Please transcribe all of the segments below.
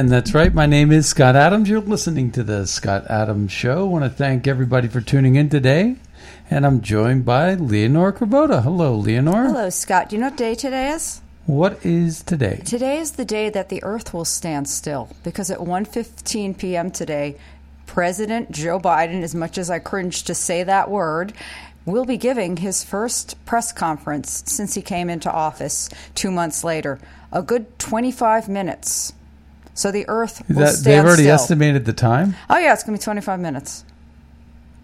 And that's right. My name is Scott Adams. You're listening to the Scott Adams Show. I want to thank everybody for tuning in today. And I'm joined by Leonore Kubota. Hello, Leonore. Hello, Scott. Do you know what day today is? What is today? Today is the day that the Earth will stand still because at 1:15 p.m. today, President Joe Biden, as much as I cringe to say that word, will be giving his first press conference since he came into office 2 months later. A good 25 minutes. So the Earth will That, they've already still. estimated the time. Oh yeah, it's going to be 25 minutes.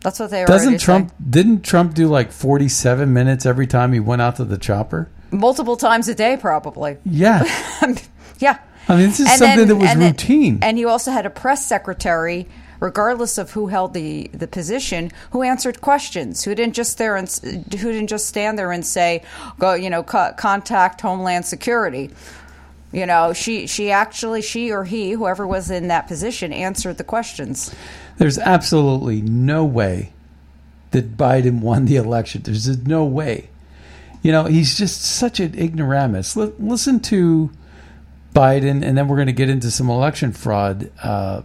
That's what they Doesn't already Trump? saying. Didn't Trump do like 47 minutes every time he went out to the chopper? multiple times a day probably. Yeah. Yeah. I mean, this is And something then- that was and then- routine. and you also had a press secretary, regardless of who held the, the position, who answered questions, who didn't just there and who didn't just stand there and say, "Go, you know, co- contact Homeland Security." You know, she she actually she or he, whoever was in that position, answered the questions. There's absolutely no way that Biden won the election. There's no way. You know, he's just such an ignoramus. Li- listen to Biden, and then we're going to get into some election fraud uh,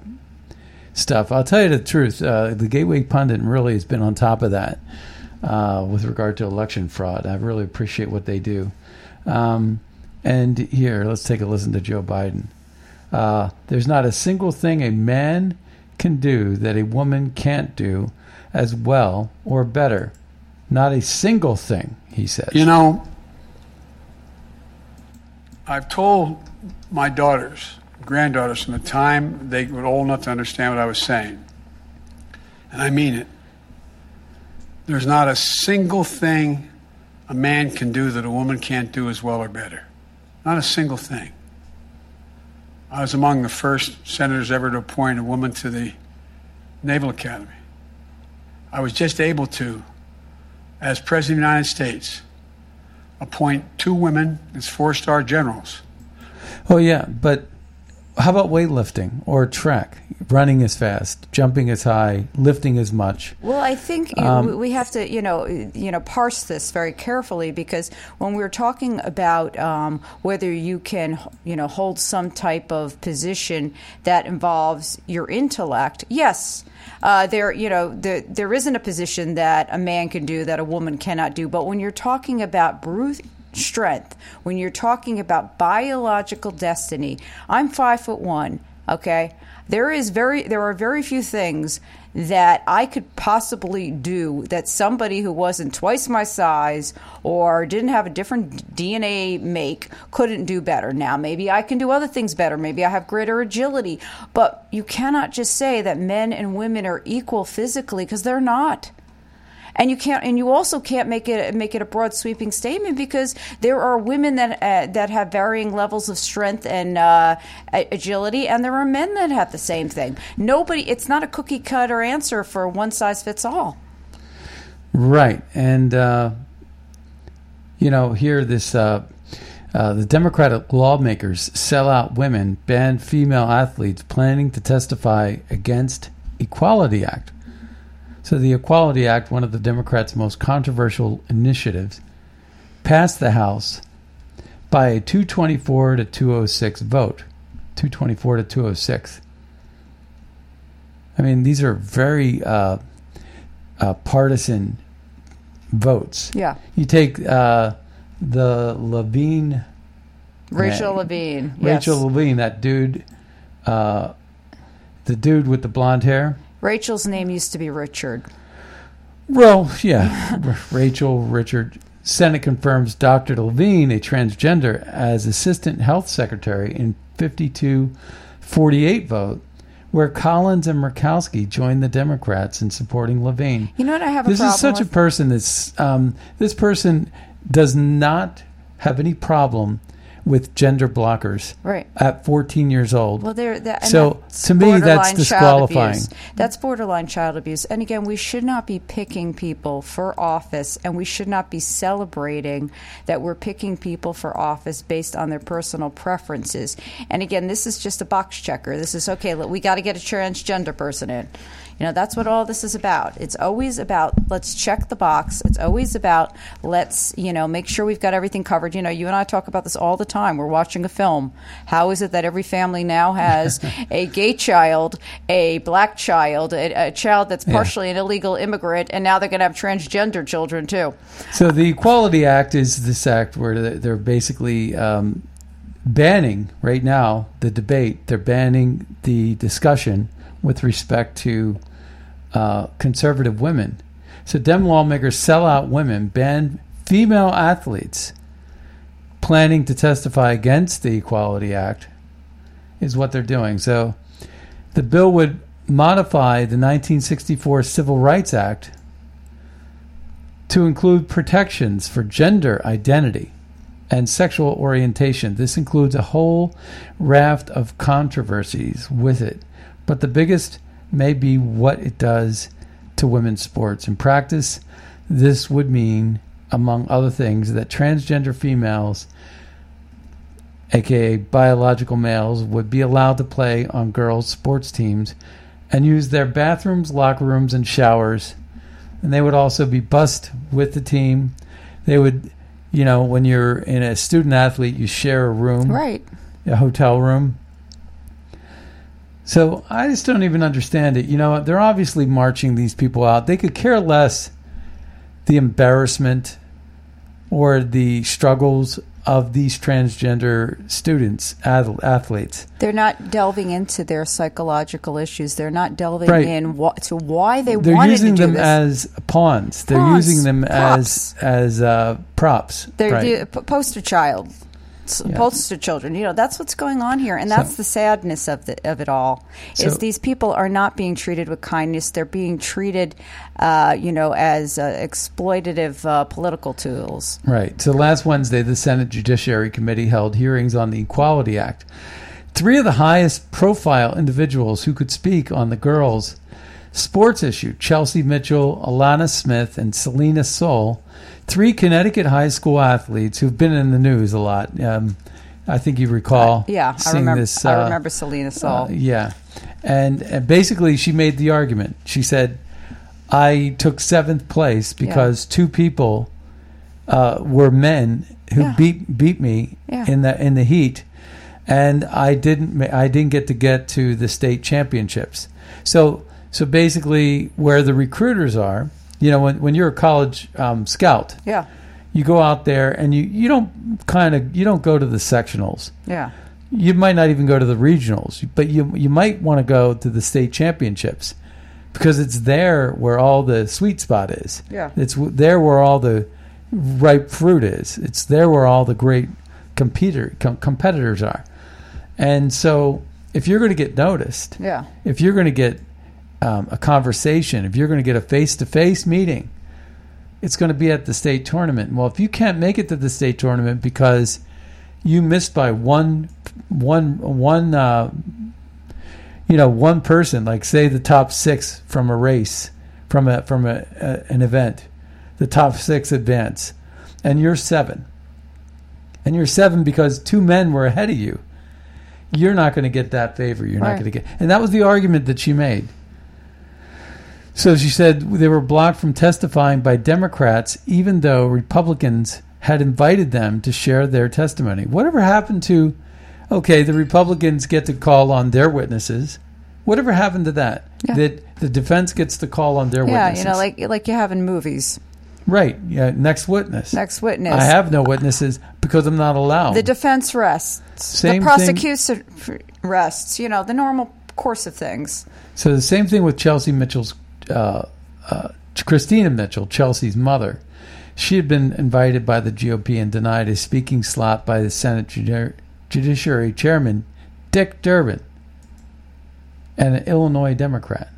stuff. I'll tell you the truth. Uh, the Gateway Pundit really has been on top of that uh, with regard to election fraud. I really appreciate what they do. Um, and here, let's take a listen to Joe Biden. Uh, there's not a single thing a man can do that a woman can't do as well or better. Not a single thing, he says. You know, I've told my daughters, granddaughters, from the time they were old enough to understand what I was saying, and I mean it. There's not a single thing a man can do that a woman can't do as well or better. Not a single thing. I was among the first senators ever to appoint a woman to the Naval Academy. I was just able to, as President of the United States, appoint two women as four star generals. Oh yeah, but how about weightlifting or track? Running as fast, jumping as high, lifting as much. Well, I think Um, we have to, you know, you know, parse this very carefully because when we're talking about um, whether you can, you know, hold some type of position that involves your intellect, yes, uh, there, you know, there, there isn't a position that a man can do that a woman cannot do. But when you're talking about brute strength, when you're talking about biological destiny, I'm five foot one. Okay, there is very there are very few things that I could possibly do that somebody who wasn't twice my size or didn't have a different DNA make couldn't do better. Now, maybe I can do other things better. Maybe I have greater agility. But you cannot just say that men and women are equal physically because they're not. And you can't, and you also can't make it make it a broad sweeping statement because there are women that uh, that have varying levels of strength and uh, agility, and there are men that have the same thing. Nobody, it's not a cookie cutter answer for one size fits all. Right, and uh, you know, here this uh, uh, the Democratic lawmakers sell out women, ban female athletes planning to testify against Equality Act. So the Equality Act, one of the Democrats' most controversial initiatives, passed the House by a 224 to 206 vote. 224 to 206. I mean, these are very uh, uh, partisan votes. Yeah. You take uh, the Levine, Rachel Yeah. Levine. Rachel yes. Levine, that dude, uh, the dude with the blonde hair. Rachel's name used to be Richard. Well, yeah, Rachel Richard. Senate confirms Dr. Levine, a transgender, as assistant health secretary in 52-48 vote, where Collins and Murkowski joined the Democrats in supporting Levine. You know what I have a this is such with? a person that's um, this person does not have any problem with gender blockers Right. at 14 years old. Well, there. That, and So, to me, that's borderline child disqualifying. abuse. That's borderline child abuse. And again, we should not be picking people for office, and we should not be celebrating that we're picking people for office based on their personal preferences. And again, this is just a box checker. This is okay. look, We got to get a transgender person in. You know, that's what all this is about. It's always about let's check the box. It's always about let's, you know, make sure we've got everything covered. You know, you and I talk about this all the time. We're watching a film. How is it that every family now has a gay child, a black child, a, a child that's partially an illegal immigrant, and now they're going to have transgender children too? So the Equality Act is this act where they're- they're basically um, banning right now the debate. They're banning the discussion with respect to uh, conservative women. So Dem lawmakers sell out women, ban female athletes planning to testify against the Equality Act is what they're doing. So the bill would modify the 1964 Civil Rights Act to include protections for gender identity and sexual orientation. This includes a whole raft of controversies with it, but the biggest may be what it does to women's sports. In practice, this would mean, among other things, that transgender females, aka biological males, would be allowed to play on girls' sports teams and use their bathrooms, locker rooms, and showers and they would also be bussed with the team. They would, you know, when you're in a student athlete, you share a room, Right. a hotel room. So I just don't even understand it. You know, they're obviously marching these people out. They could care less the embarrassment or the struggles of these transgender students, ath- athletes. They're not delving into their psychological issues. They're not delving Right. in to why they They're wanted using to do them this. as pawns. They're Pawns, using them props. as as uh, props. They're right. the poster child, s- Yeah. children. You know that's what's going on here, and that's the sadness of the, of it all. is So- these people are not being treated with kindness; they're being treated, uh, you know, as uh, exploitative uh, political tools. Right. So last Wednesday, the Senate Judiciary Committee held hearings on the Equality Act. Three of the highest profile individuals who could speak on the girls' sports issue Chelsea Mitchell, Alana Smith, and Selina Soule, three Connecticut high school athletes who've been in the news a lot. Um, I think you recall. Yeah, I seeing remember. This, I uh, remember Selina Soule. uh, yeah. And, and basically, she made the argument. She said, I took seventh place because two people uh, were men who Yeah. beat beat me Yeah. in the in the heat, and I didn't I didn't get to get to the state championships. So so basically, where the recruiters are, you know, when when you're a college um, scout, yeah, you go out there and you you don't kind of you don't go to the sectionals yeah, you might not even go to the regionals, but you you might want to go to the state championships because it's there where all the sweet spot is. Yeah. it's there where all the ripe fruit is. It's there where all the great competitor com- competitors are. And so, if you're going to get noticed, yeah. if you're going to get um, a conversation, if you're going to get a face to face meeting, it's going to be at the state tournament. Well, if you can't make it to the state tournament because you missed by one, one, one, uh, you know, one person, like say the top six from a race, from a from a, a an event, the top six advance, and you're seven, and you're seven because two men were ahead of you, you're not going to get that favor. You're not going to get, and that was the argument that she made. So she said they were blocked from testifying by Democrats, even though Republicans had invited them to share their testimony. Whatever happened to, okay, the Republicans get to call on their witnesses. Whatever happened to that? Yeah. That the defense gets to call on their Yeah, witnesses. Yeah, you know, like like you have in movies. right. Yeah. Next witness. Next witness. I have no witnesses because I'm not allowed. The defense rests. Same the thing- prosecution rests. You know, the normal course of things. So the same thing with Chelsea Mitchell's, uh, uh, Christina Mitchell, Chelsea's mother. She had been invited by the GOP and denied a speaking slot by the Senate Judi- Judiciary Chairman Dick Durbin, an Illinois Democrat.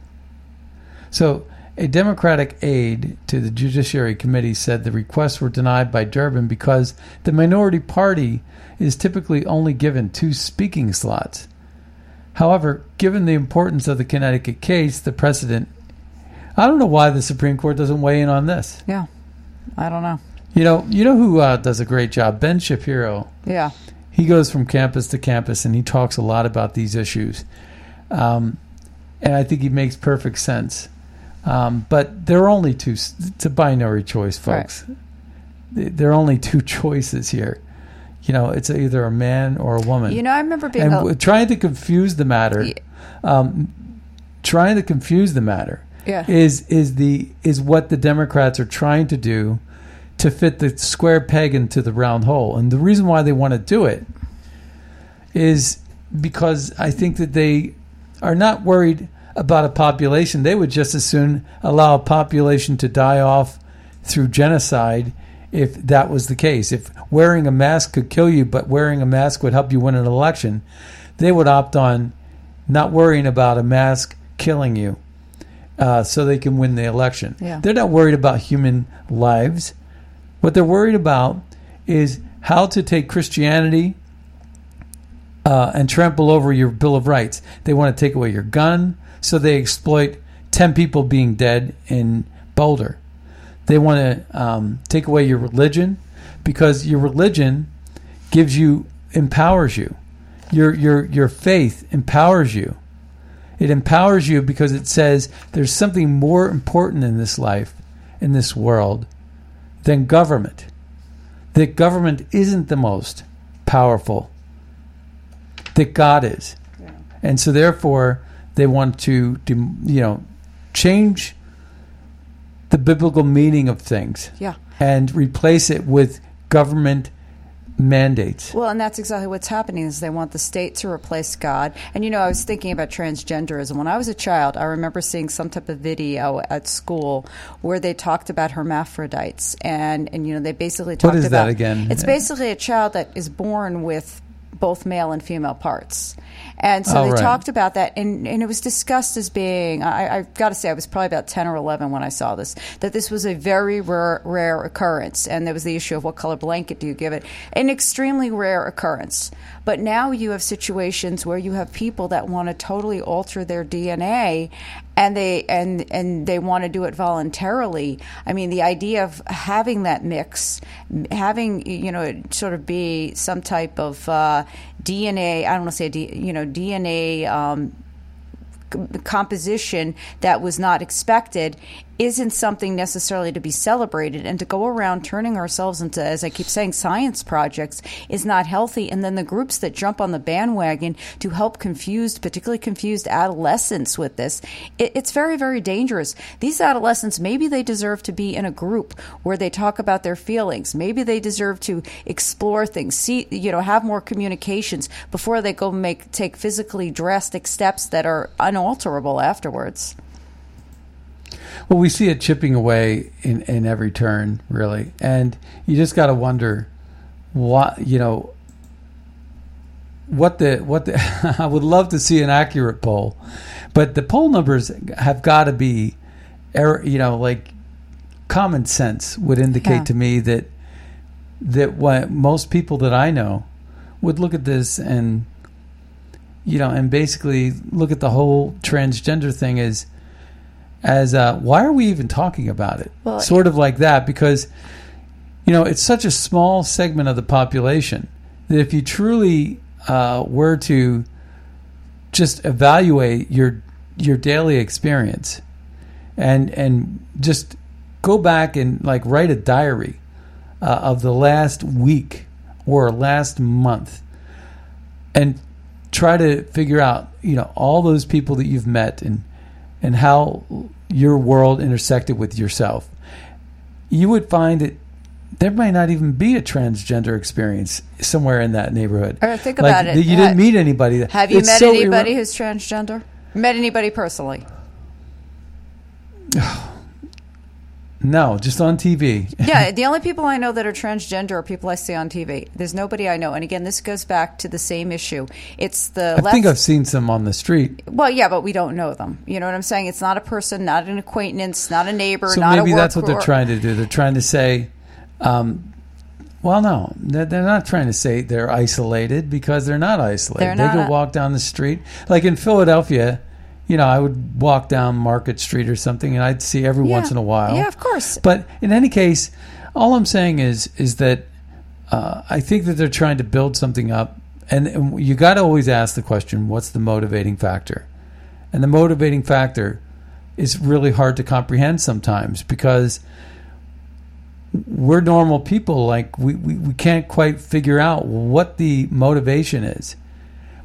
So a Democratic aide to the Judiciary Committee said the requests were denied by Durbin because the minority party is typically only given two speaking slots. However, given the importance of the Connecticut case, the precedent, I don't know why the Supreme Court doesn't weigh in on this. Yeah, I don't know. You know, you know who uh, does a great job? Ben Shapiro. Yeah, He goes from campus to campus and he talks a lot about these issues, um, and I think he makes perfect sense. Um, but there are only two. It's a binary choice, folks. Th- There are only two choices here. You know, it's either a man or a woman. you know, I remember being. and a- trying to confuse the matter, Yeah. um, trying to confuse the matter Yeah. is is the is what the Democrats are trying to do to fit the square peg into the round hole. And the reason why they want to do it is because I think that they are not worried about a population. They would just as soon allow a population to die off through genocide if that was the case. If wearing a mask could kill you, but wearing a mask would help you win an election, they would opt on not worrying about a mask killing you uh, so they can win the election. Yeah. They're not worried about human lives. What they're worried about is how to take Christianity uh, and trample over your Bill of Rights. They want to take away your gun, so they exploit 10 people being dead in Boulder. They want to um, take away your religion because your religion gives you, empowers you. Your, your, your faith empowers you. It empowers you because it says there's something more important in this life, in this world, than government. That government isn't the most powerful, that God is. And so, therefore, they want to, you know, change the biblical meaning of things yeah. and replace it with government mandates. Well, and that's exactly what's happening is they want the state to replace God. And you know, I was thinking about transgenderism. When I was a child, I remember seeing some type of video at school where they talked about hermaphrodites and and you know, they basically talked is that about again? It's basically a child that is born with both male and female parts. And so Oh, they right. talked about that, and, and it was discussed as being, I, I've got to say, I was probably about 10 or 11 when I saw this, that this was a very rare, rare occurrence. And there was the issue of what color blanket do you give it? An extremely rare occurrence. But now you have situations where you have people that want to totally alter their DNA and they and and they want to do it voluntarily. I mean, the idea of having that mix, having you know, it sort of be some type of uh, DNA. I don't want to say D, you know DNA. Um, composition that was not expected isn't something necessarily to be celebrated and to go around turning ourselves into as i keep saying science projects is not healthy. And then the groups that jump on the bandwagon to help confused particularly confused adolescents with this it, it's very very dangerous. These adolescents maybe they deserve to be in a group where they talk about their feelings. Maybe they deserve to explore things see you know have more communications before they go make take physically drastic steps that are unalterable afterwards Well, we see it chipping away in, in every turn, really. And you just got to wonder what, you know, what the, what the, I would love to see an accurate poll, but the poll numbers have got to be, error, you know, like common sense would indicate Yeah. to me that, that what most people that I know would look at this and, you know, and basically look at the whole transgender thing as, as uh, why are we even talking about it? Well, sort of like that because you know, it's such a small segment of the population that if you truly uh, were to just evaluate your your daily experience and and just go back and like write a diary uh, of the last week or last month and try to figure out you know all those people that you've met and and how your world intersected with yourself you would find that there might not even be a transgender experience somewhere in that neighborhood. Or think Like, about it. You didn't meet anybody. Have you it's met so anybody irre- who's transgender? Met anybody personally? No, just on TV. yeah, the only people I know that are transgender are people I see on TV. There's nobody I know. And again, this goes back to the same issue. It's the I left. think I've seen some on the street. well, yeah, but we don't know them. You know what I'm saying? It's not a person, not an acquaintance, not a neighbor, So not maybe that's what they're or- trying to do. They're trying to say, um, well, no, they're, they're not trying to say they're isolated because they're not isolated. They're they not could a- walk down the street. Like in Philadelphia, you know, I would walk down Market Street or something and I'd see every Yeah. once in a while. Yeah, of course. But in any case, all I'm saying is is that uh, I think that they're trying to build something up, and, and you got to always ask the question: What's the motivating factor? And the motivating factor is really hard to comprehend sometimes because we're normal people. Like we, we, we can't quite figure out what the motivation is.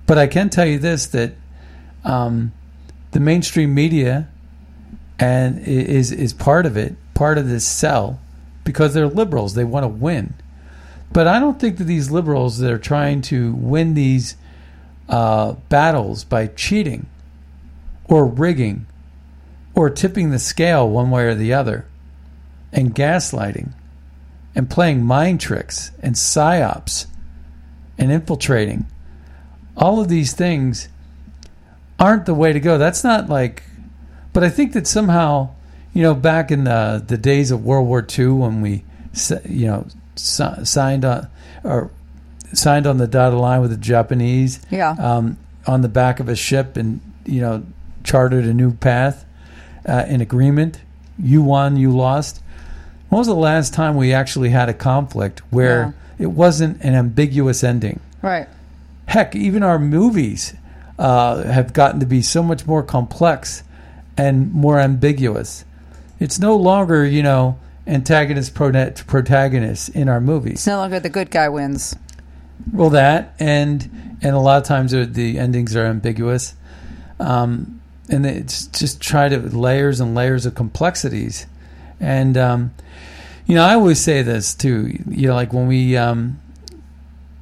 But I can tell you this: that um, the mainstream media and is is part of it, part of this cell, because they're liberals. They want to win. But I don't think that these liberals that are trying to win these uh, battles by cheating or rigging or tipping the scale one way or the other and gaslighting and playing mind tricks and psyops and infiltrating all of these things aren't the way to go. That's not like, but I think that somehow, you know, back in the the days of World War II when we, you know, signed on or signed on the dotted line with the Japanese, Yeah. um, on the back of a ship and you know chartered a new path uh, in agreement. You won, you lost. When was the last time we actually had a conflict where it wasn't an ambiguous ending? Right. Heck, even our movies uh, have gotten to be so much more complex and more ambiguous. It's no longer, you know, antagonist prota- protagonist in our movies. It's no longer the good guy wins. Well, that and and a lot of times the- the endings are ambiguous, um, and it's just try to layers and layers of complexities, and um, you know I always say this too. You know, like when we um,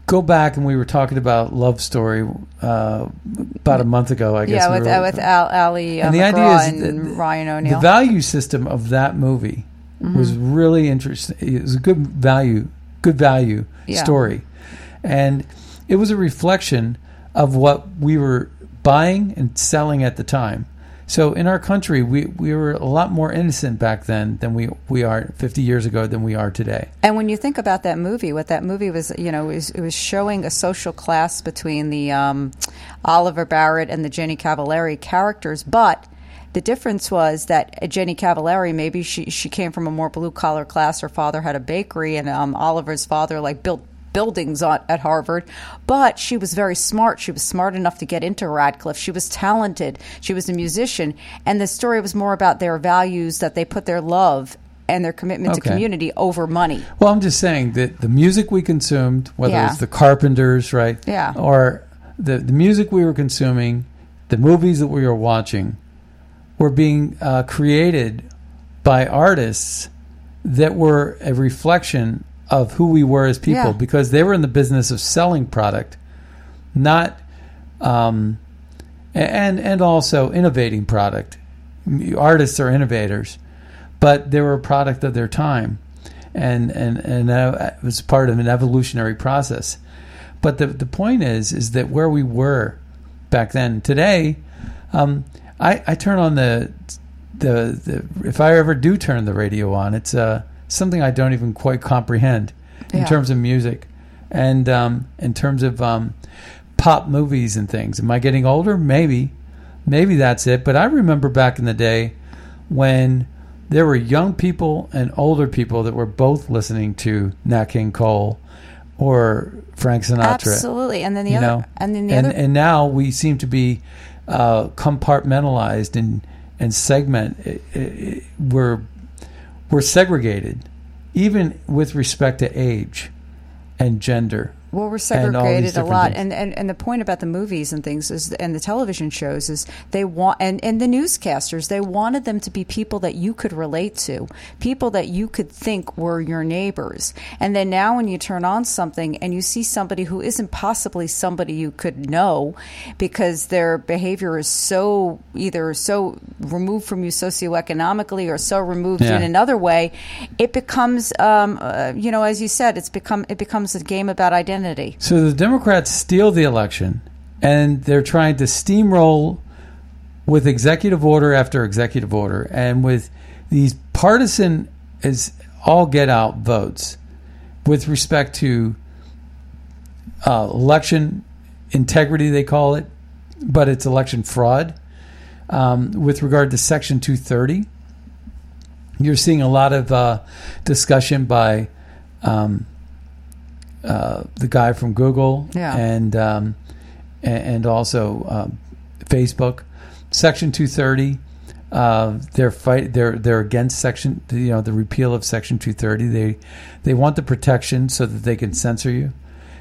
go back and we were talking about love story uh, about a month ago, I guess. Yeah, we with were- uh, with Al, Ali uh, and the idea is and Ryan the value system of that movie Mm-hmm. was really interesting. It was a good value, good value Yeah. story, and it was a reflection of what we were buying and selling at the time. So in our country, we, we were a lot more innocent back then than we, we are 50 years ago than we are today. And when you think about that movie, what that movie was, you know, is it was showing a social class between the um, Oliver Barrett and the Jenny Cavilleri characters, but the difference was that Jenny Cavilleri, maybe she she came from a more blue collar class. Her father had a bakery, and um, Oliver's father like built buildings on, at Harvard, but she was very smart. She was smart enough to get into Radcliffe. She was talented. She was a musician, and the story was more about their values that they put their love and their commitment to community over money. Well, I'm just saying that the music we consumed, whether Yeah. it's the Carpenters, right? Yeah. Or the, the music we were consuming, the movies that we were watching, were being uh, created by artists that were a reflection of who we were as people Yeah. because they were in the business of selling product, not um, and and also innovating product. Artists are innovators, but they were a product of their time, and and and uh, it was part of an evolutionary process. But the the point is is that where we were back then, today, um, I I turn on the the the if I ever do turn the radio on, it's uh something I don't even quite comprehend in Yeah. terms of music, and um, in terms of um, pop movies and things. Am I getting older? Maybe, maybe that's it. But I remember back in the day when there were young people and older people that were both listening to Nat King Cole or Frank Sinatra. Absolutely. And then the other know, and then the and, other and now we seem to be uh, compartmentalized and and segment. eh, eh, We're we're segregated, even with respect to age and gender. Well, we're and all these segregated a lot, things. and, and and the point about the movies and things is, and the television shows is they want, and and the newscasters they wanted them to be people that you could relate to, people that you could think were your neighbors, and then now when you turn on something and you see somebody who isn't possibly somebody you could know, because their behavior is so either so removed from you socioeconomically or so removed Yeah. in another way, it becomes, um, uh, you know, as you said, it's become it becomes a game about identity. So the Democrats steal the election, and they're trying to steamroll with executive order after executive order, and with these partisan as all get out votes with respect to uh, election integrity, they call it, but it's election fraud. Um, with regard to Section 230, you're seeing a lot of uh, discussion by um, uh, the guy from Google Yeah. and um, and also um, Facebook. Section 230, uh, they're fight they're they're against section you know the repeal of Section 230. They they want the protection so that they can censor you,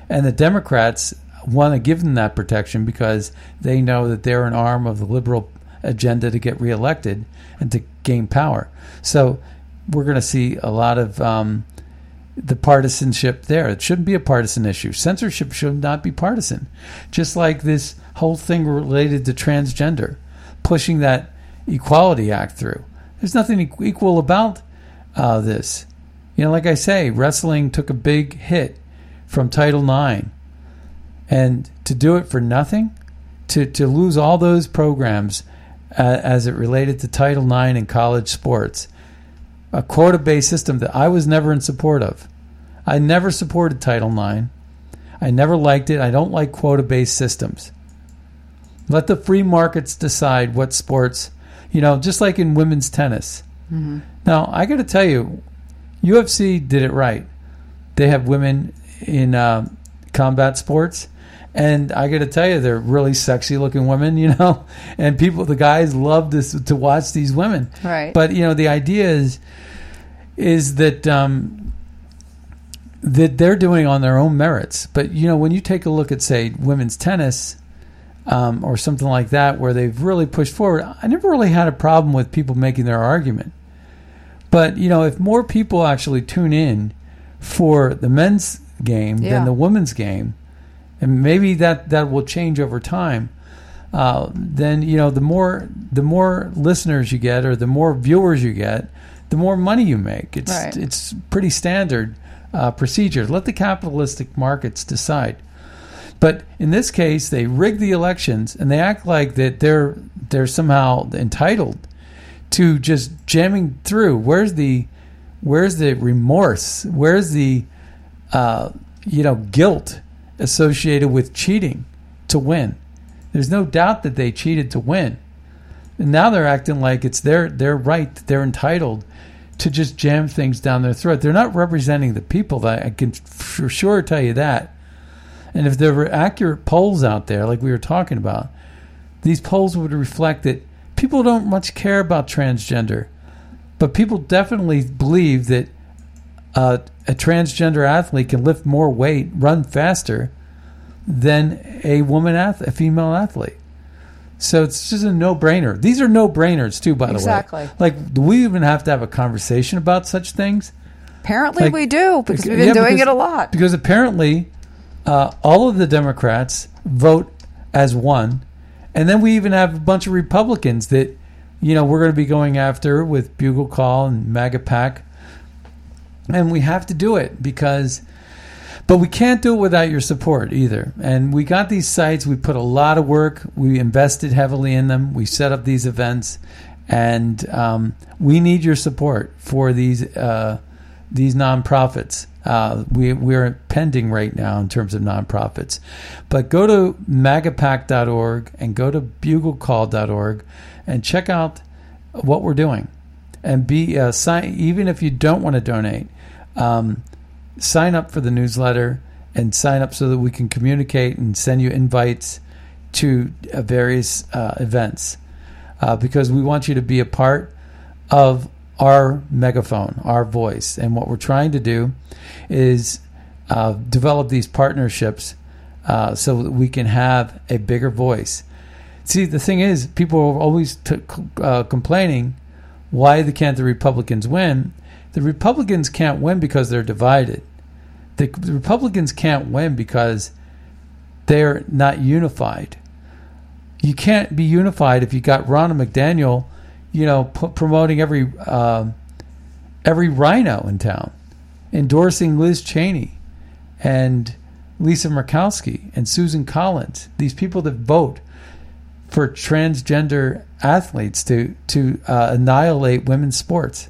and the Democrats want to give them that protection because they know that they're an arm of the liberal agenda to get reelected and to gain power. So we're going to see a lot of um, the partisanship there. It shouldn't be a partisan issue. Censorship should not be partisan. Just like this whole thing related to transgender, pushing that Equality Act through. There's nothing equal about uh, this. You know, like I say, wrestling took a big hit from Title IX. And to do it for nothing, to, to lose all those programs uh, as it related to Title IX and college sports, a quota based system that I was never in support of. I never supported Title IX. I never liked it. I don't like quota based systems. Let the free markets decide what sports, you know, just like in women's tennis. Now, I got to tell you, UFC did it right. They have women in uh, combat sports. And I got to tell you, they're really sexy looking women, you know, and people, the guys love this to watch these women. Right. But you know, the idea is is that um, that they're doing on their own merits. But you know, when you take a look at say women's tennis um, or something like that, where they've really pushed forward, I never really had a problem with people making their argument. But you know, if more people actually tune in for the men's game Yeah. than the women's game, and maybe that that will change over time. Uh, then you know the more the more listeners you get or the more viewers you get, the more money you make. It's Right. it's pretty standard uh, procedure. Let the capitalistic markets decide. But in this case, they rig the elections and they act like that they're they're somehow entitled to just jamming through. Where's the where's the remorse? Where's the uh, you know guilt associated with cheating to win? There's no doubt that they cheated to win, and now they're acting like it's their their right. They're entitled to just jam things down their throat. They're not representing the people. I can for sure tell you that. And if there were accurate polls out there, like we were talking about, these polls would reflect that people don't much care about transgender, but people definitely believe that uh, a transgender athlete can lift more weight, run faster than a woman ath- a female athlete. So it's just a no-brainer. These are no-brainers too, by the Exactly. way. Exactly. Like, do we even have to have a conversation about such things? Apparently, Like- we do because we've Yeah, been doing because- it a lot. Because apparently, uh, all of the Democrats vote as one, and then we even have a bunch of Republicans that, you know, we're going to be going after with Bugle Call and MAGA PAC, and we have to do it because. But we can't do it without your support either. And we got these sites. We put a lot of work. We invested heavily in them. We set up these events, and um, we need your support for these uh, these nonprofits. Uh, we we're pending right now in terms of nonprofits, but go to magapack.org and go to buglecall.org and check out what we're doing. and be uh, sign even if you don't want to donate. Um, sign up for the newsletter and sign up so that we can communicate and send you invites to uh, various uh, events uh, because we want you to be a part of our megaphone, our voice. And what we're trying to do is uh, develop these partnerships uh, so that we can have a bigger voice. See, the thing is, people are always t- uh, complaining why the can't the Republicans win? The Republicans can't win because they're divided. The, the Republicans can't win because they're not unified. You can't be unified if you got Ronna McDaniel, you know, p- promoting every uh, every RINO in town, endorsing Liz Cheney and Lisa Murkowski and Susan Collins. These people that vote for transgender athletes to to uh, annihilate women's sports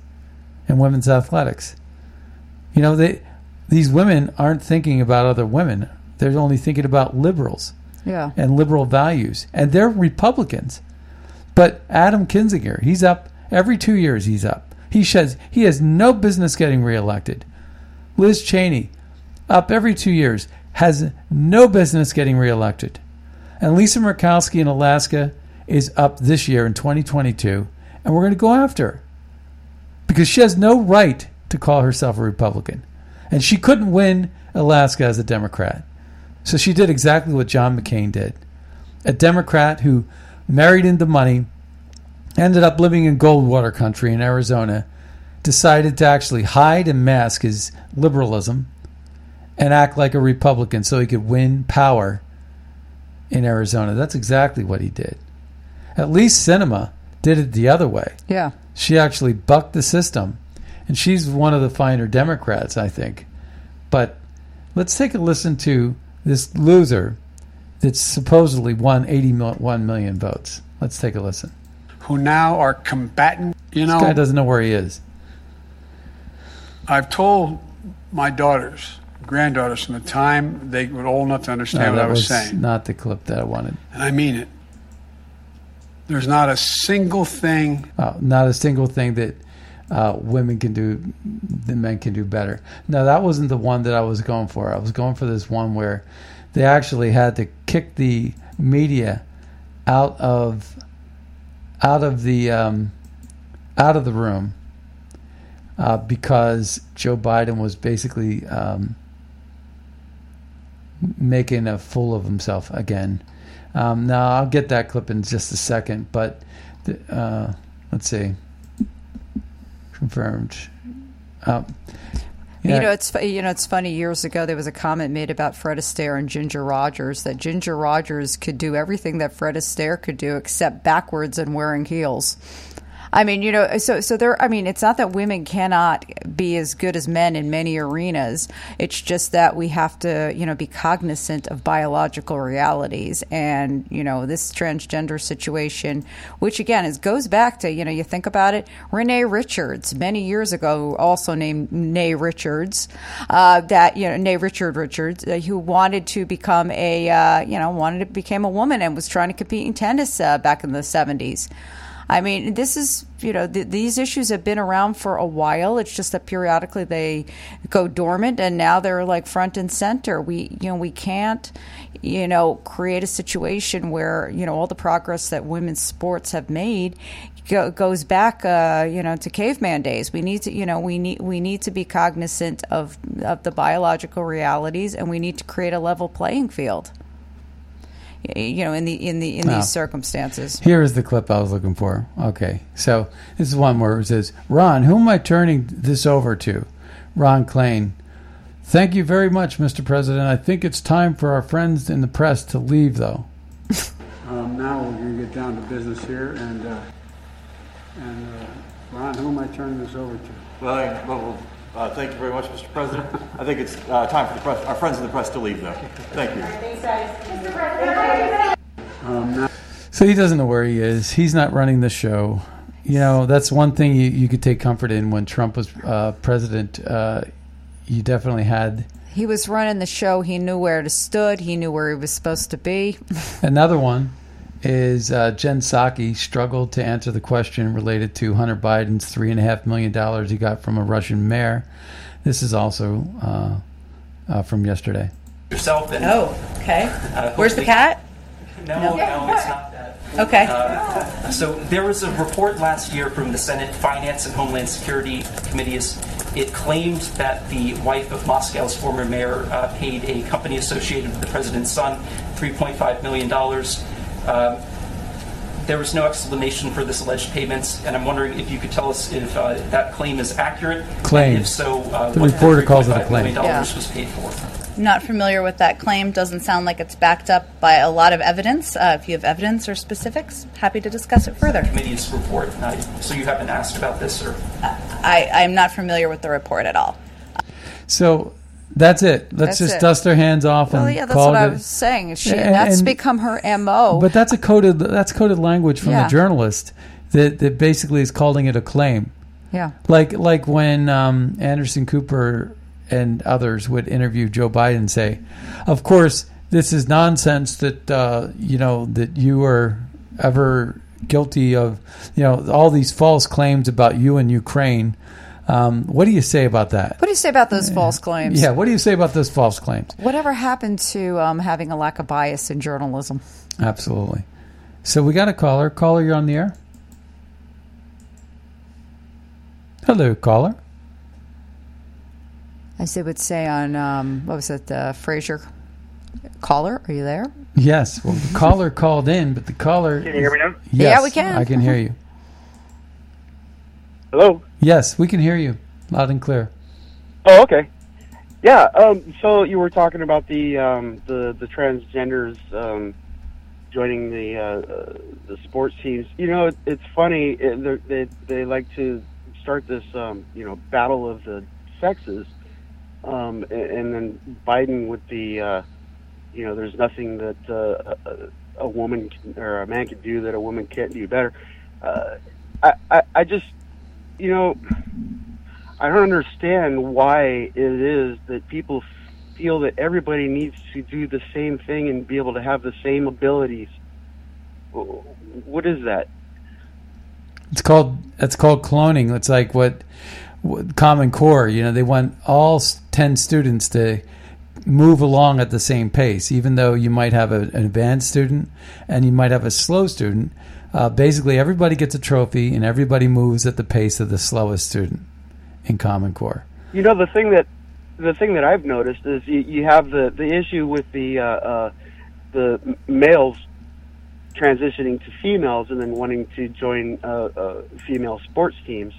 and women's athletics. You know, they these women aren't thinking about other women. They're only thinking about liberals Yeah. and liberal values, and they're Republicans. But Adam Kinzinger, he's up every two years. He's up. He says he has no business getting reelected. Liz Cheney, up every two years, has no business getting reelected. And Lisa Murkowski in Alaska is up this year in 2022, and we're going to go after her because she has no right to call herself a Republican. And she couldn't win Alaska as a Democrat. So she did exactly what John McCain did. A Democrat who married into money, ended up living in Goldwater country in Arizona, decided to actually hide and mask his liberalism and act like a Republican so he could win power in Arizona. That's exactly what he did. At least Sinema did it the other way. Yeah. She actually bucked the system. And she's one of the finer Democrats, I think. But let's take a listen to this loser that supposedly won 81 million votes. Let's take a listen. who now are combatant. You know. This guy doesn't know where he is. I've told my daughters, granddaughters, from the time they were old enough to understand No, what I was was saying, not the clip that I wanted. and I mean it. There's not a single thing Uh, not a single thing that uh, women can do, the men can do better. No, that wasn't the one that I was going for. I was going for this one where they actually had to kick the media out of out of the um, out of the room uh, because Joe Biden was basically um, making a fool of himself again. Um, now I'll get that clip in just a second, but the, uh, let's see. Confirmed. Um, yeah, You know, it's you know it's funny. Years ago, there was a comment made about Fred Astaire and Ginger Rogers that Ginger Rogers could do everything that Fred Astaire could do, except backwards and wearing heels. I mean, you know, so so there. I mean, it's not that women cannot be as good as men in many arenas. It's just that we have to, you know, be cognizant of biological realities, and you know, this transgender situation, which again is goes back to, you know, you think about it. Renee Richards, many years ago, also named Nay Richards, uh, that you know, Nay Richard Richards, uh, who wanted to become a, uh, you know, wanted to become a woman and was trying to compete in tennis uh, back in the seventies. I mean, this is, you know, th- these issues have been around for a while. It's just that periodically they go dormant and now they're like front and center. We, you know, we can't, you know, create a situation where, you know, all the progress that women's sports have made go, goes back, uh, you know, to caveman days. We need to, you know, we need, we need to be cognizant of, of the biological realities and we need to create a level playing field. Y- You know, in the in the in Wow. these circumstances. Here is the clip I was looking for. Okay, so this is one where it says, "Ron, who am I turning this over to?" Ron Klain. Thank you very much, Mr. President. I think it's time for our friends in the press to leave, though. Um, now we're going to get down to business here, and uh, and uh, Ron, who am I turning this over to? Well, I- well, uh, thank you very much, Mr. President. I think it's uh, time for the press, our friends in the press to leave, though. Thank you. So he doesn't know where he is. He's not running the show. You know, that's one thing you, you could take comfort in when Trump was uh, president. Uh, you definitely had He was running the show. He knew where to stood. He knew where he was supposed to be. another one is uh, Jen Psaki struggled to answer the question related to Hunter Biden's three and a half million dollars he got from a Russian mayor. This is also uh, uh, from yesterday. yourself and Oh, okay. Uh, Where's the hopefully- cat? no, no, it's not that. Okay. Uh, so there was a report last year from the Senate Finance and Homeland Security Committees. It claimed that the wife of Moscow's former mayor uh, paid a company associated with the president's son $3.5 million. Um, there was no explanation for this alleged payments, and I'm wondering if you could tell us if uh, that claim is accurate. Claim. And if so, uh, The what reporter that calls it a $3.5 claim. Yeah. was paid for. Not familiar with that claim. Doesn't sound like it's backed up by a lot of evidence. Uh, if you have evidence or specifics, happy to discuss it further. Committee's report. So you haven't asked about this, or I, I'm not familiar with the report at all. So that's it. Let's That's just it. dust our hands off and Well, yeah, that's call what I it- was saying. She, And- that's and- become her mo. But that's a coded that's coded language from Yeah. the journalist that, that basically is calling it a claim. yeah, Like like when um, Anderson Cooper and others would interview Joe Biden and say, "Of course, this is nonsense that uh, you know that you are ever guilty of you know all these false claims about you and Ukraine." Um, what do you say about that? what do you say about those false claims? Yeah, what do you say about those false claims? Whatever happened to um, having a lack of bias in journalism? Absolutely. So we got a caller. Caller, you're on the air. Hello, caller. As they would say on um, what was it, the Frasier caller? Are you there? Yes. Well, the caller called in, but the caller. Can you hear me now? Yes, Yeah, we can. I can hear you. Hello. Yes, we can hear you loud and clear. Oh, okay. Yeah. Um, so you were talking about the um, the the transgenders um, joining the uh, uh, the sports teams. You know, it, it's funny. It, they they like to start this um, you know battle of the sexes, um, and, and then Biden with the uh, you know there's nothing that uh, a, a woman can, or a man can do that a woman can't do better. Uh, I, I I just you know. I don't understand why it is that people feel that everybody needs to do the same thing and be able to have the same abilities. What is that? It's called it's called cloning. It's like what, what Common Core. You know, they want all ten students to move along at the same pace, even though you might have a, an advanced student and you might have a slow student. Uh, basically, everybody gets a trophy and everybody moves at the pace of the slowest student in Common Core. You know, the thing that the thing that I've noticed is you, you have the the issue with the uh, uh, the males transitioning to females and then wanting to join uh, uh, female sports teams.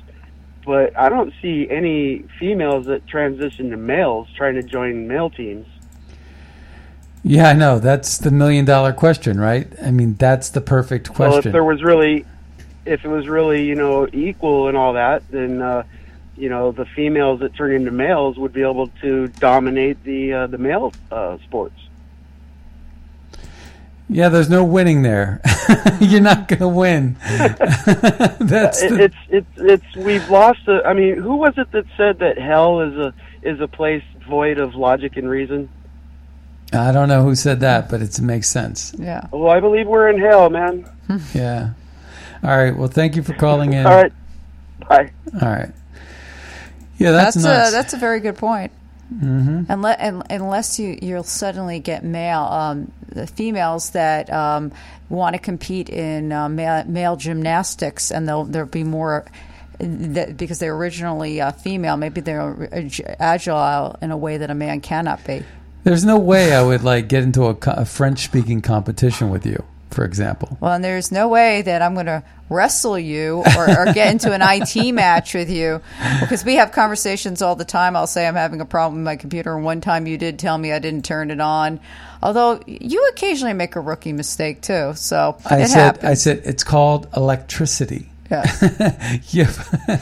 But I don't see any females that transition to males trying to join male teams. Yeah, I know. That's the million dollar question, right? I mean, that's the perfect question. Well, if there was really, if it was really, you know, equal and all that, then, uh, you know, the females that turn into males would be able to dominate the uh, the male uh, sports. yeah, there's no winning there. You're not going to win. that's the, it's it's it's we've lost. A, I mean, who was it that said that hell is a is a place void of logic and reason? I don't know who said that, but it makes sense. Yeah. Well, I believe we're in hell, man. Yeah. All right. Well, thank you for calling in. All right, bye. All right. Yeah, that's, That's nuts. a that's a very good point. Mm-hmm. Unless, unless you you'll suddenly get male um, the females that um, want to compete in uh, male, male gymnastics, and they'll there'll be more. That, because they're originally uh, female, maybe they're ag- agile in a way that a man cannot be. There's no way I would like get into a, co- a French speaking competition with you, for example. Well, and there's no way that I'm going to wrestle you or, or get into an IT match with you because we have conversations all the time. I'll say I'm having a problem with my computer, and one time you did tell me I didn't turn it on. Although you occasionally make a rookie mistake too, so I it said, happens. I said it's called electricity. yeah, yeah.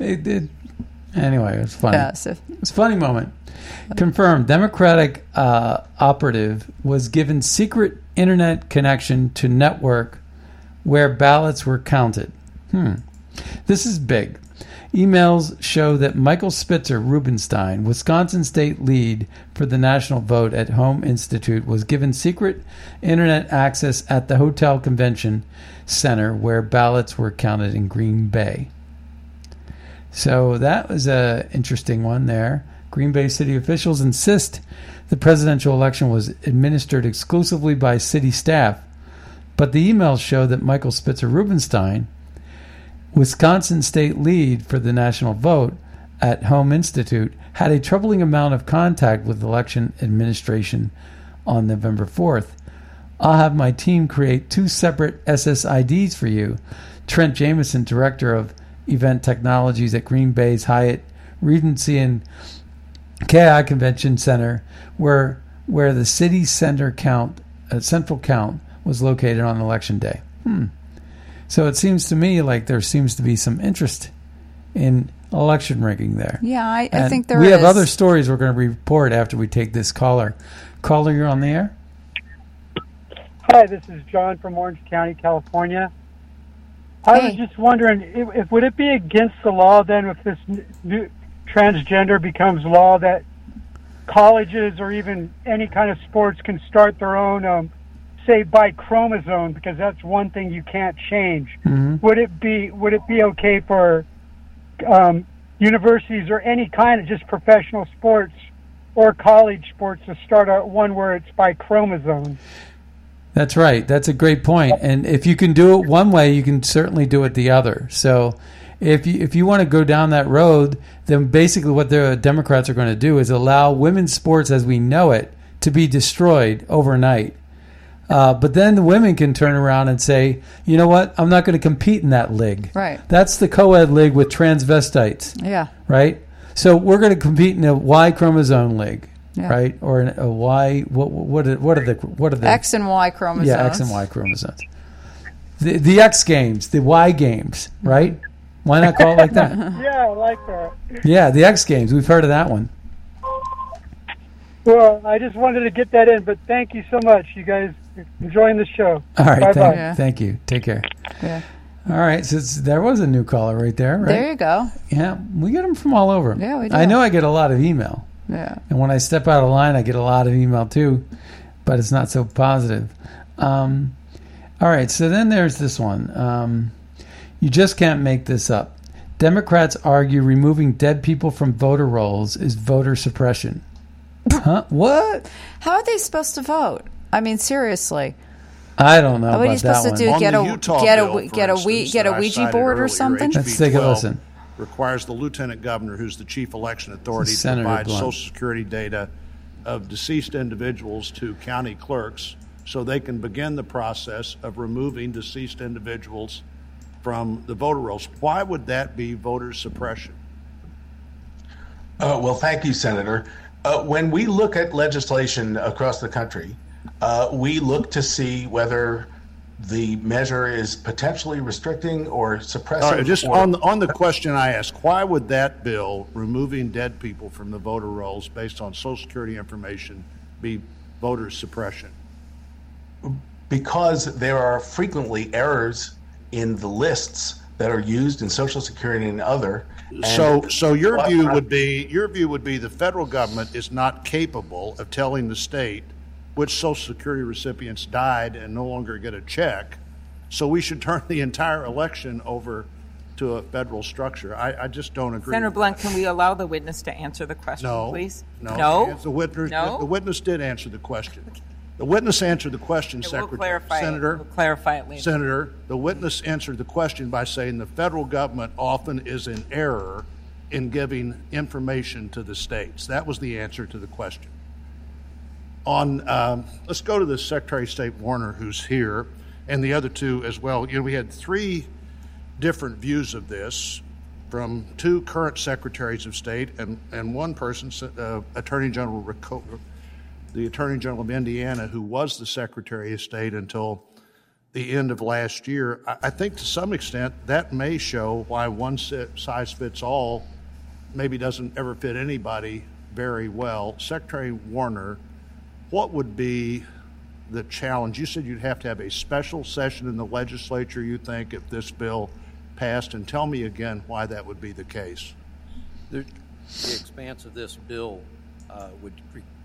it did. Anyway, it was funny. yeah. So, It's a funny moment. Confirmed. Democratic uh, operative was given secret internet connection to network where ballots were counted. Hmm. This is big. Emails show that Michael Spitzer Rubenstein, Wisconsin state lead for the national vote at Home Institute, was given secret internet access at the Hotel Convention Center where ballots were counted in Green Bay. So that was a interesting one there. Green Bay city officials insist the presidential election was administered exclusively by city staff, but the emails show that Michael Spitzer Rubenstein, Wisconsin state lead for the national vote at Home Institute, had a troubling amount of contact with election administration on November 4th. I'll have my team create two separate SSIDs for you. Trent Jameson, director of event technologies at Green Bay's Hyatt Regency and KI Convention Center, where where the city center count uh, central count was located on election day. Hmm. So it seems to me like there seems to be some interest in election rigging there. Yeah, I, I think there we have other stories we're going to report after we take this caller. Caller, you're on the air. Hi, this is John from Orange County, California. I was just wondering, if, if would it be against the law then if this new transgender becomes law that colleges or even any kind of sports can start their own, um, say, by chromosome because that's one thing you can't change. Mhm. Would it be would it be okay for um, universities or any kind of just professional sports or college sports to start out one where it's by chromosome? That's right. That's a great point. And if you can do it one way, you can certainly do it the other. So if you if you want to go down that road, then basically what the Democrats are going to do is allow women's sports as we know it to be destroyed overnight. Uh, but then the women can turn around and say, you know what? I'm not going to compete in that league. Right. That's the co-ed league with transvestites. Yeah. Right. So we're going to compete in a Y chromosome league. Yeah. Right. Or in a Y. What what are, what are the what are the X and Y chromosomes. yeah, X and Y chromosomes. The, the X games, the Y games, right? Why not call it like that? yeah, I like that. Yeah, the X games. We've heard of that one. Well, I just wanted to get that in, but thank you so much. You guys enjoying the show. All right, Bye thank, bye. thank you. Take care. Yeah. All right, so it's, there was a new caller right there, right? There you go. Yeah, we get them from all over. Yeah, we do. I know I get a lot of email. Yeah. And when I step out of line, I get a lot of email too, but it's not so positive. Um, all right, so then there's this one. Um, you just can't make this up. Democrats argue removing dead people from voter rolls is voter suppression. huh? What? How are they supposed to vote? I mean, seriously. I don't know What are you supposed to one. do? Get a the Utah get a bill, we- for get a instance, get that a I Ouija cited board or earlier, something? Let's take a listen. Requires the lieutenant governor, who's the chief election authority, to Senator provide Blunt. social security data of deceased individuals to county clerks so they can begin the process of removing deceased individuals from the voter rolls. Why would that be voter suppression? Uh, well, thank you, Senator. Uh, when we look at legislation across the country, uh, we look to see whether the measure is potentially restricting or suppressing. All right, just or- on the, on the question I asked, why would that bill removing dead people from the voter rolls based on Social Security information be voter suppression? because there are frequently errors in the lists that are used in Social Security and other. and- So, so your view would be your view would be the federal government is not capable of telling the state which Social Security recipients died and no longer get a check. So we should turn the entire election over to a federal structure. I, I just don't agree. Senator Blunt, can we allow the witness to answer the question, No, please? No, No? The witness, No? the witness did answer the question. The witness answered the question, Okay, we'll Secretary. clarify it. Senator, We'll clarify it later. Senator, the witness answered the question by saying the federal government often is in error in giving information to the states. That was the answer to the question. On, um, let's go to the Secretary of State Warner, who's here, and the other two as well. You know, we had three different views of this from two current secretaries of state and, and one person, uh, Attorney General the Attorney General of Indiana, who was the Secretary of State until the end of last year. I, I think to some extent that may show why one si- size fits all maybe doesn't ever fit anybody very well. Secretary Warner, what would be the challenge? You said you'd have to have a special session in the legislature, you think, if this bill passed, and tell me again why that would be the case. The, the expanse of this bill uh, would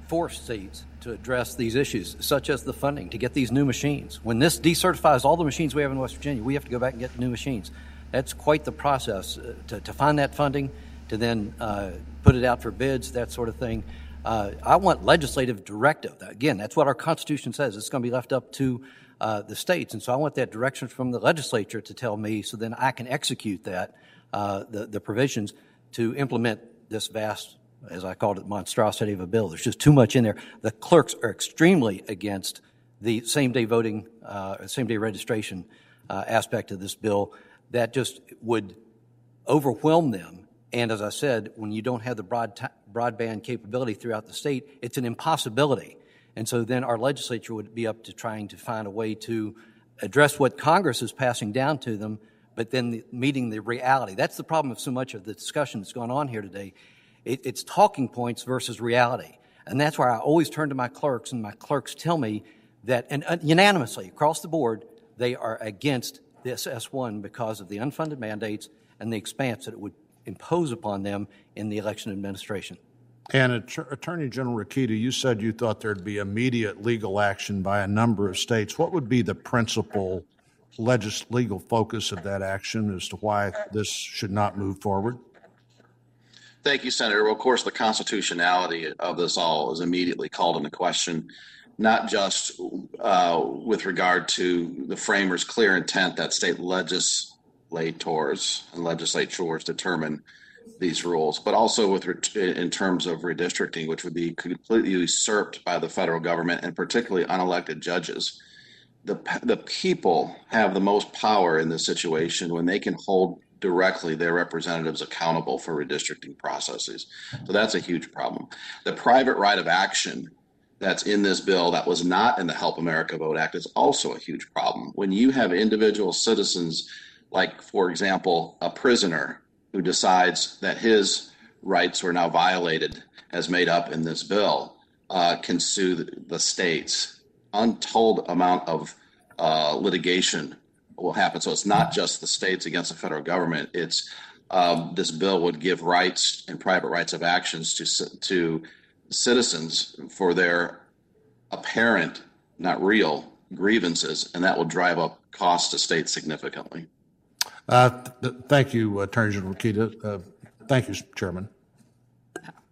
force states to address these issues, such as the funding to get these new machines. When this decertifies all the machines we have in West Virginia, we have to go back and get new machines. That's quite the process uh, to, to find that funding, to then uh, put it out for bids, that sort of thing. Uh, I want legislative directive. Again, that's what our Constitution says. It's going to be left up to uh, the states. And so I want that direction from the legislature to tell me so then I can execute that, uh, the, the provisions to implement this vast, as I called it, monstrosity of a bill. There's just too much in there. The clerks are extremely against the same day voting, uh, same day registration uh, aspect of this bill. That just would overwhelm them. And as I said, when you don't have the broad t- broadband capability throughout the state, it's an impossibility. And so then our legislature would be up to trying to find a way to address what Congress is passing down to them, but then the, meeting the reality. That's the problem of so much of the discussion that's going on here today. It, it's talking points versus reality. And that's why I always turn to my clerks, and my clerks tell me that, and uh, unanimously across the board, they are against this S1 because of the unfunded mandates and the expanse that it would impose upon them in the election administration. And Attorney General Rokita, you said you thought there'd be immediate legal action by a number of states. What would be the principal legis- legal focus of that action as to why this should not move forward? Thank you, Senator. Well, of course, the constitutionality of this all is immediately called into question, not just uh, with regard to the framers' clear intent that state legislators and legislatures determine these rules, but also with in terms of redistricting, which would be completely usurped by the federal government and particularly unelected judges. The, the people have the most power in this situation when they can hold directly their representatives accountable for redistricting processes. So that's a huge problem. The private right of action that's in this bill that was not in the Help America Vote Act is also a huge problem. When you have individual citizens, like, for example, a prisoner who decides that his rights were now violated, as made up in this bill, uh, can sue the states. Untold amount of uh, litigation will happen. So it's not just the states against the federal government. It's um, this bill would give rights and private rights of actions to to citizens for their apparent, not real, grievances, and that will drive up costs to states significantly. Uh, th- thank you, Attorney General Rokita. Uh, thank you, Chairman.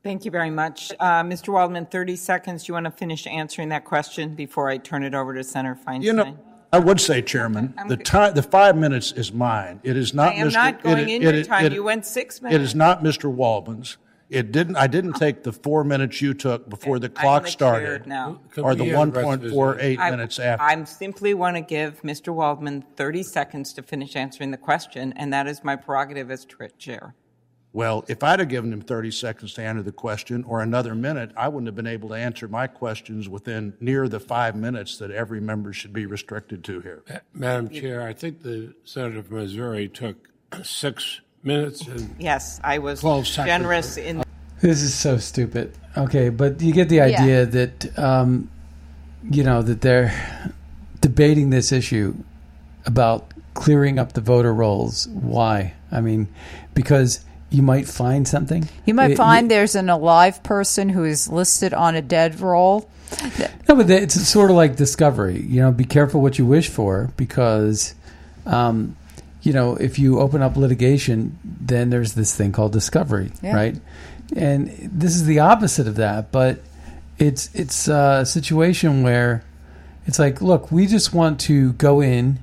Thank you very much. Uh, Mr. Waldman, 30 seconds. Do you want to finish answering that question before I turn it over to Senator Feinstein? You know, I would say, Chairman, the time, the five minutes is mine. It is not. I am Mr. not going it, in it, your time. It, you went six minutes. It is not Mr. Waldman's. It didn't. I didn't take the four minutes you took before the clock started, now. or the one point four eight I- minutes after. I simply want to give Mr. Waldman 30 seconds to finish answering the question, and that is my prerogative as tr- chair. Well, if I'd have given him 30 seconds to answer the question or another minute, I wouldn't have been able to answer my questions within near the five minutes that every member should be restricted to here. Madam Chair, I think the senator from Missouri took six minutes and Yes, I was 12 seconds. generous in. This is so stupid. Okay, but you get the idea that um, you know that they're debating this issue about clearing up the voter rolls. Why? I mean, because you might find something. You might It- find there's an alive person who is listed on a dead roll. No, but it's sort of like discovery. You know, be careful what you wish for because, um, you know, if you open up litigation, then there's this thing called discovery, Yeah. right? And this is the opposite of that, but it's it's a situation where it's like, look, we just want to go in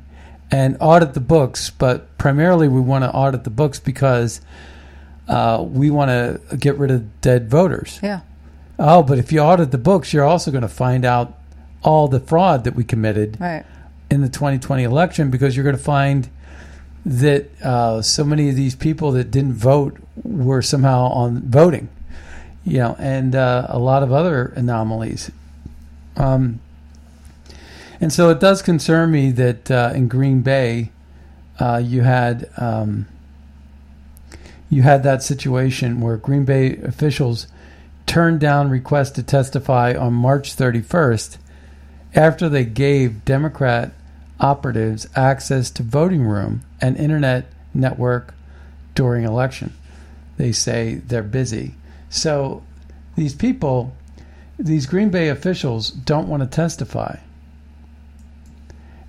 and audit the books, but primarily we want to audit the books because uh, we want to get rid of dead voters. Yeah. Oh, but if you audit the books, you're also going to find out all the fraud that we committed Right. in the 2020 election because you're going to find that uh, so many of these people that didn't vote were somehow on voting, you know, and uh, a lot of other anomalies. Um, and so it does concern me that uh, in Green Bay, uh, you had um, you had that situation where Green Bay officials turned down requests to testify on March 31st after they gave Democrat operatives access to voting room and internet network during election. They say they're busy. So these people, these Green Bay officials, don't want to testify.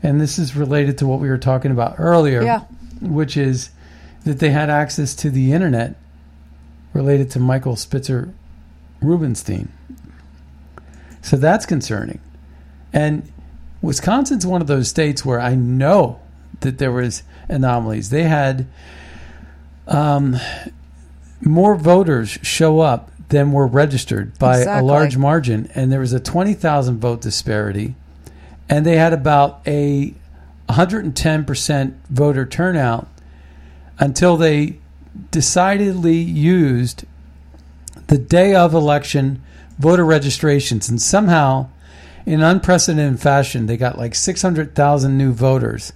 And this is related to what we were talking about earlier, Yeah. which is that they had access to the internet related to Michael Spitzer Rubenstein. So that's concerning. And Wisconsin's one of those states where I know that there was anomalies. They had um, more voters show up than were registered by a large margin, and there was a twenty thousand vote disparity, and they had about a 110 percent voter turnout until they decidedly used the day of election voter registrations, and somehow, in unprecedented fashion, they got like 600,000 new voters,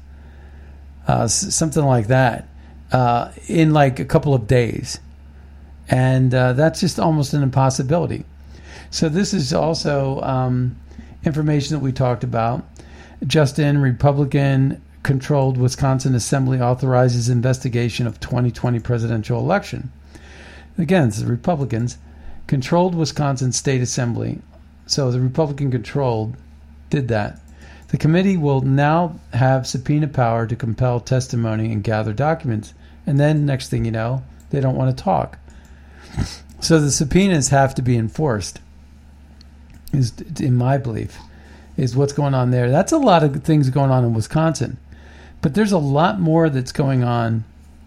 uh, something like that, uh, in like a couple of days. And uh, that's just almost an impossibility. So, this is also um, information that we talked about. Justin, Republican controlled Wisconsin Assembly authorizes investigation of 2020 presidential election. Again, it's the Republicans controlled Wisconsin State Assembly. So the Republican controlled did that. The committee will now have subpoena power to compel testimony and gather documents. And then next thing you know, they don't want to talk. So the subpoenas have to be enforced. Is in my belief is what's going on there. That's a lot of things going on in Wisconsin. But there's a lot more that's going on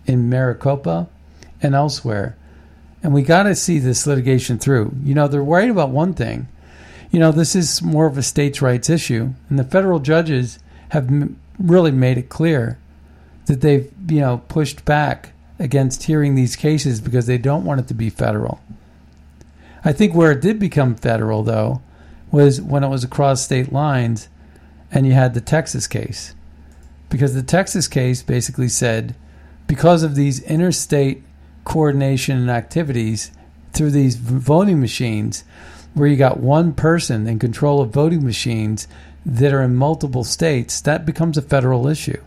in Maricopa and elsewhere. And we got to see this litigation through. You know, they're worried about one thing. You know, this is more of a states' rights issue. And the federal judges have m- really made it clear that they've, you know, pushed back against hearing these cases because they don't want it to be federal. I think where it did become federal, though, was when it was across state lines and you had the Texas case. Because the Texas case basically said because of these interstate coordination and activities through these voting machines, where you got one person in control of voting machines that are in multiple states, that becomes a federal issue.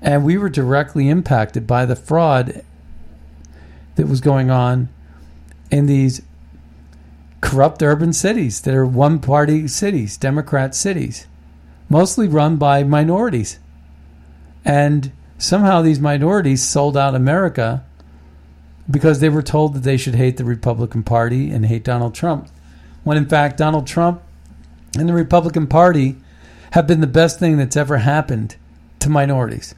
And we were directly impacted by the fraud that was going on in these corrupt urban cities that are one party cities, Democrat cities, mostly run by minorities. And somehow these minorities sold out America because they were told that they should hate the Republican Party and hate Donald Trump. When in fact, Donald Trump and the Republican Party have been the best thing that's ever happened to minorities.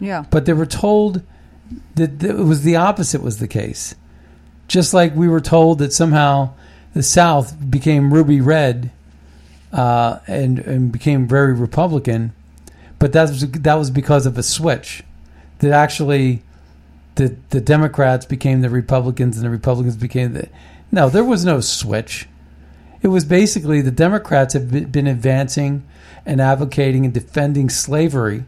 Yeah. But they were told that it was the opposite was the case. Just like we were told that somehow the South became ruby red uh, and and became very Republican, but that was that was because of a switch. That actually, the the Democrats became the Republicans and the Republicans became the. No, there was no switch. It was basically the Democrats have been advancing and advocating and defending slavery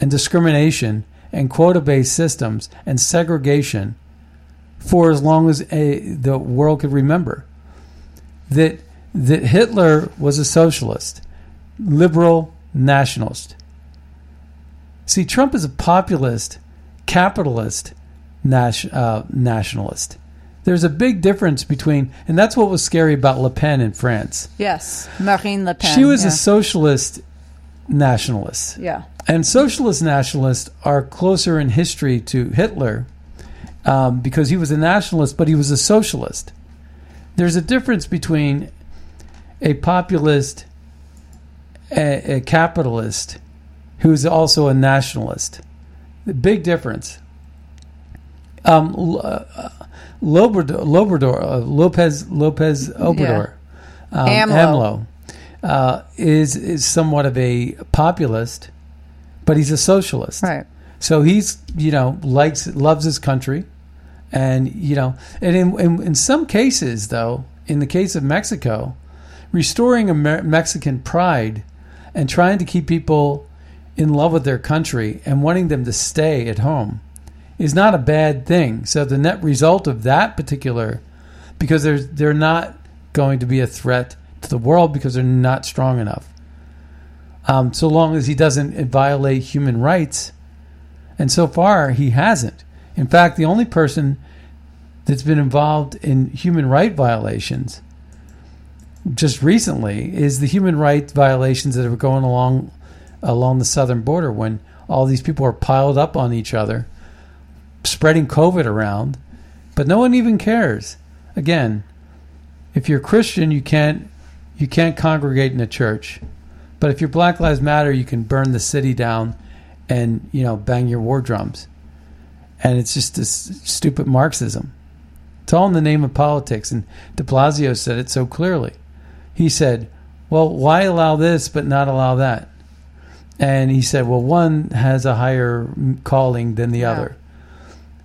and discrimination and quota based systems and segregation for as long as a, the world could remember. That, that Hitler was a socialist, liberal nationalist. See, Trump is a populist, capitalist uh, nationalist. There's a big difference between, and that's what was scary about Le Pen in France. Yes, Marine Le Pen. She was yeah. a socialist nationalist. Yeah. And socialist nationalists are closer in history to Hitler um, because he was a nationalist, but he was a socialist. There's a difference between a populist, a, a capitalist, who's also a nationalist. The big difference. Um, uh, Lobrador, Lobrador, uh, Lopez Lopez Obrador, um, AMLO. AMLO, uh, is is somewhat of a populist, but he's a socialist. Right. So he's you know likes loves his country, and you know, and in in, in some cases though, in the case of Mexico, restoring Amer- Mexican pride and trying to keep people in love with their country and wanting them to stay at home is not a bad thing. So the net result of that particular, because they're they're not going to be a threat to the world because they're not strong enough. Um, so long as he doesn't violate human rights And so far, he hasn't. In fact, the only person that's been involved in human right violations just recently is the human rights violations that are going along along the southern border when all these people are piled up on each other, spreading COVID around, but no one even cares. Again, if you're Christian, you can't you can't congregate in a church, but if you're Black Lives Matter, you can burn the city down and you know bang your war drums, and it's just this stupid Marxism. It's all in the name of politics, and De Blasio said it so clearly. He said, "Well, why allow this but not allow that?" And he said, "Well, one has a higher calling than the other."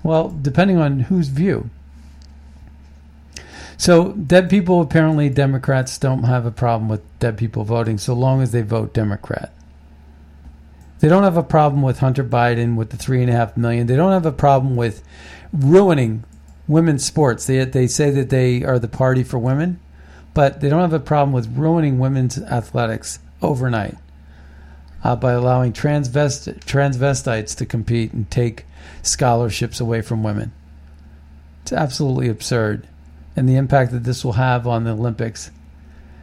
Well, depending on whose view. So, dead people apparently Democrats don't have a problem with dead people voting so long as they vote Democrat. They don't have a problem with Hunter Biden with the three and a half million. They don't have a problem with ruining women's sports. They they say that they are the party for women, but they don't have a problem with ruining women's athletics overnight uh, by allowing transvest- transvestites to compete and take scholarships away from women. It's absolutely absurd, and the impact that this will have on the Olympics.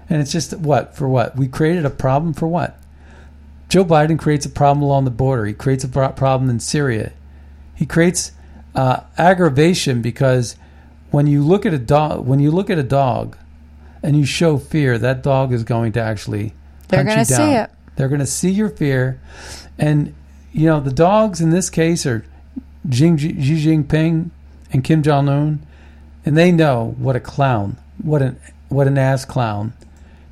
And it's just what for what we created a problem for what. Joe Biden creates a problem along the border. He creates a problem in Syria. He creates uh, aggravation because when you look at a dog, when you look at a dog, and you show fear, that dog is going to actually They're gonna see it. They're going to see your fear, and you know the dogs in this case are Xi, Jinping and Kim Jong Un, and they know what a clown, what an what an ass clown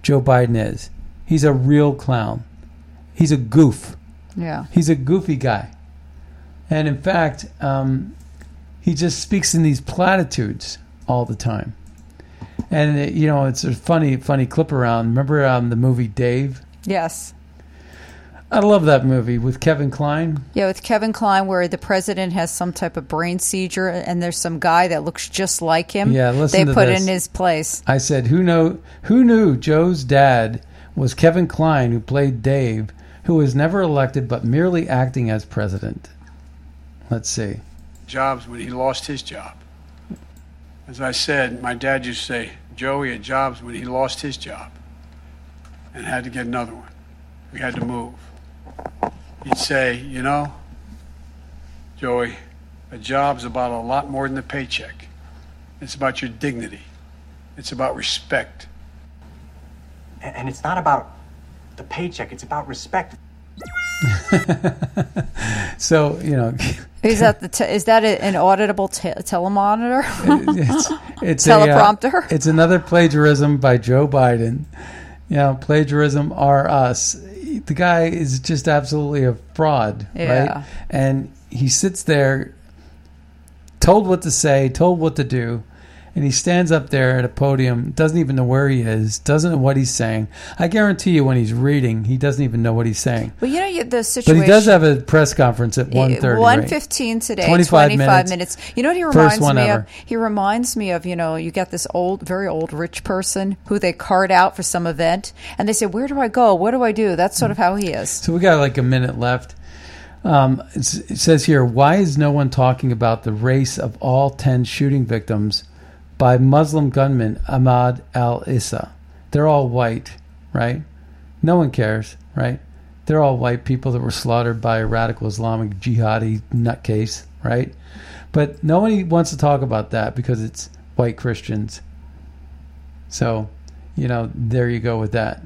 Joe Biden is. He's a real clown. He's a goof. Yeah. He's a goofy guy. And in fact, um, he just speaks in these platitudes all the time. And, uh, you know, it's a funny, funny clip around. Remember um, the movie Dave? Yes. I love that movie with Kevin Kline. Yeah, with Kevin Kline, where the president has some type of brain seizure, and there's some guy that looks just like him. Yeah, listen they to put this. in his place. I said, "Who know? Who knew Joe's dad was Kevin Kline, who played Dave, who was never elected but merely acting as president?" Let's see. jobs when he lost his job. As I said, my dad used to say, Joey had jobs when he lost his job and had to get another one. We had to move. He'd say, you know, Joey, a job's about a lot more than a paycheck. It's about your dignity. It's about respect. And and it's not about the paycheck, it's about respect. So you know, Is that the te- is that an auditable te- telemonitor? it's it's a, uh, teleprompter. it's another plagiarism by Joe Biden. You know, plagiarism are us. The guy is just absolutely a fraud, Yeah. right? And he sits there, told what to say, told what to do, and he stands up there at a podium, doesn't even know where he is, doesn't know what he's saying. I guarantee you, when he's reading, he doesn't even know what he's saying. well, you know the But he does have a press conference at one thirty. One fifteen today. 25 25, minutes. minutes. You know what he reminds me ever. of? He reminds me of you know you got this old, very old rich person who they cart out for some event, and they say, "Where do I go? What do I do?" That's sort of how he is. So we got like a minute left. Um, it says here, why is no one talking about the race of all 10 shooting victims by Muslim gunman Ahmad al Issa? They're all white, right? No one cares, right? They're all white people that were slaughtered by a radical Islamic jihadi nutcase, right? But nobody wants to talk about that because it's white Christians. So, you know, there you go with that.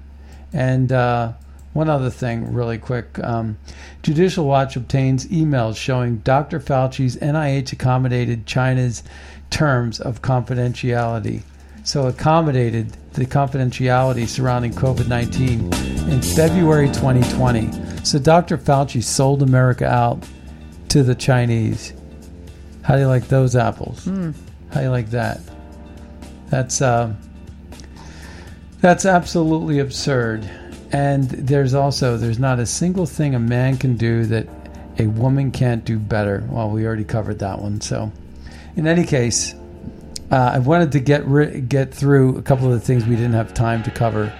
And uh, one other thing, really quick um, Judicial Watch obtains emails showing Dr. Fauci's NIH accommodated China's terms of confidentiality. So, accommodated the confidentiality surrounding COVID 19 in February 2020. So, Dr. Fauci sold America out to the Chinese. How do you like those apples? Hmm. How do you like that? That's. Uh, that's absolutely absurd. And there's also there's not a single thing a man can do that a woman can't do better. Well, we already covered that one. So, in any case, uh, I wanted to get ri- get through a couple of the things we didn't have time to cover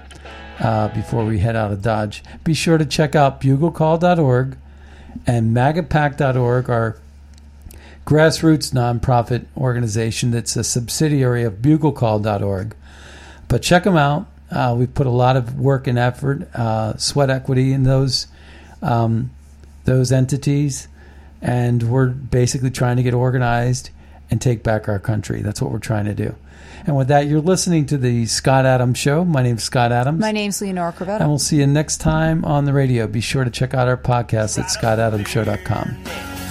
uh, before we head out of Dodge. Be sure to check out buglecall.org and magapack.org, our grassroots nonprofit organization that's a subsidiary of buglecall.org. But check them out. Uh, we've put a lot of work and effort, uh, sweat equity in those um, those entities, and we're basically trying to get organized and take back our country. That's what we're trying to do. And with that, you're listening to the Scott Adams Show. My name's Scott Adams. My name's Leonora Cravotta. And we'll see you next time on the radio. Be sure to check out our podcast at scottadamshow.com.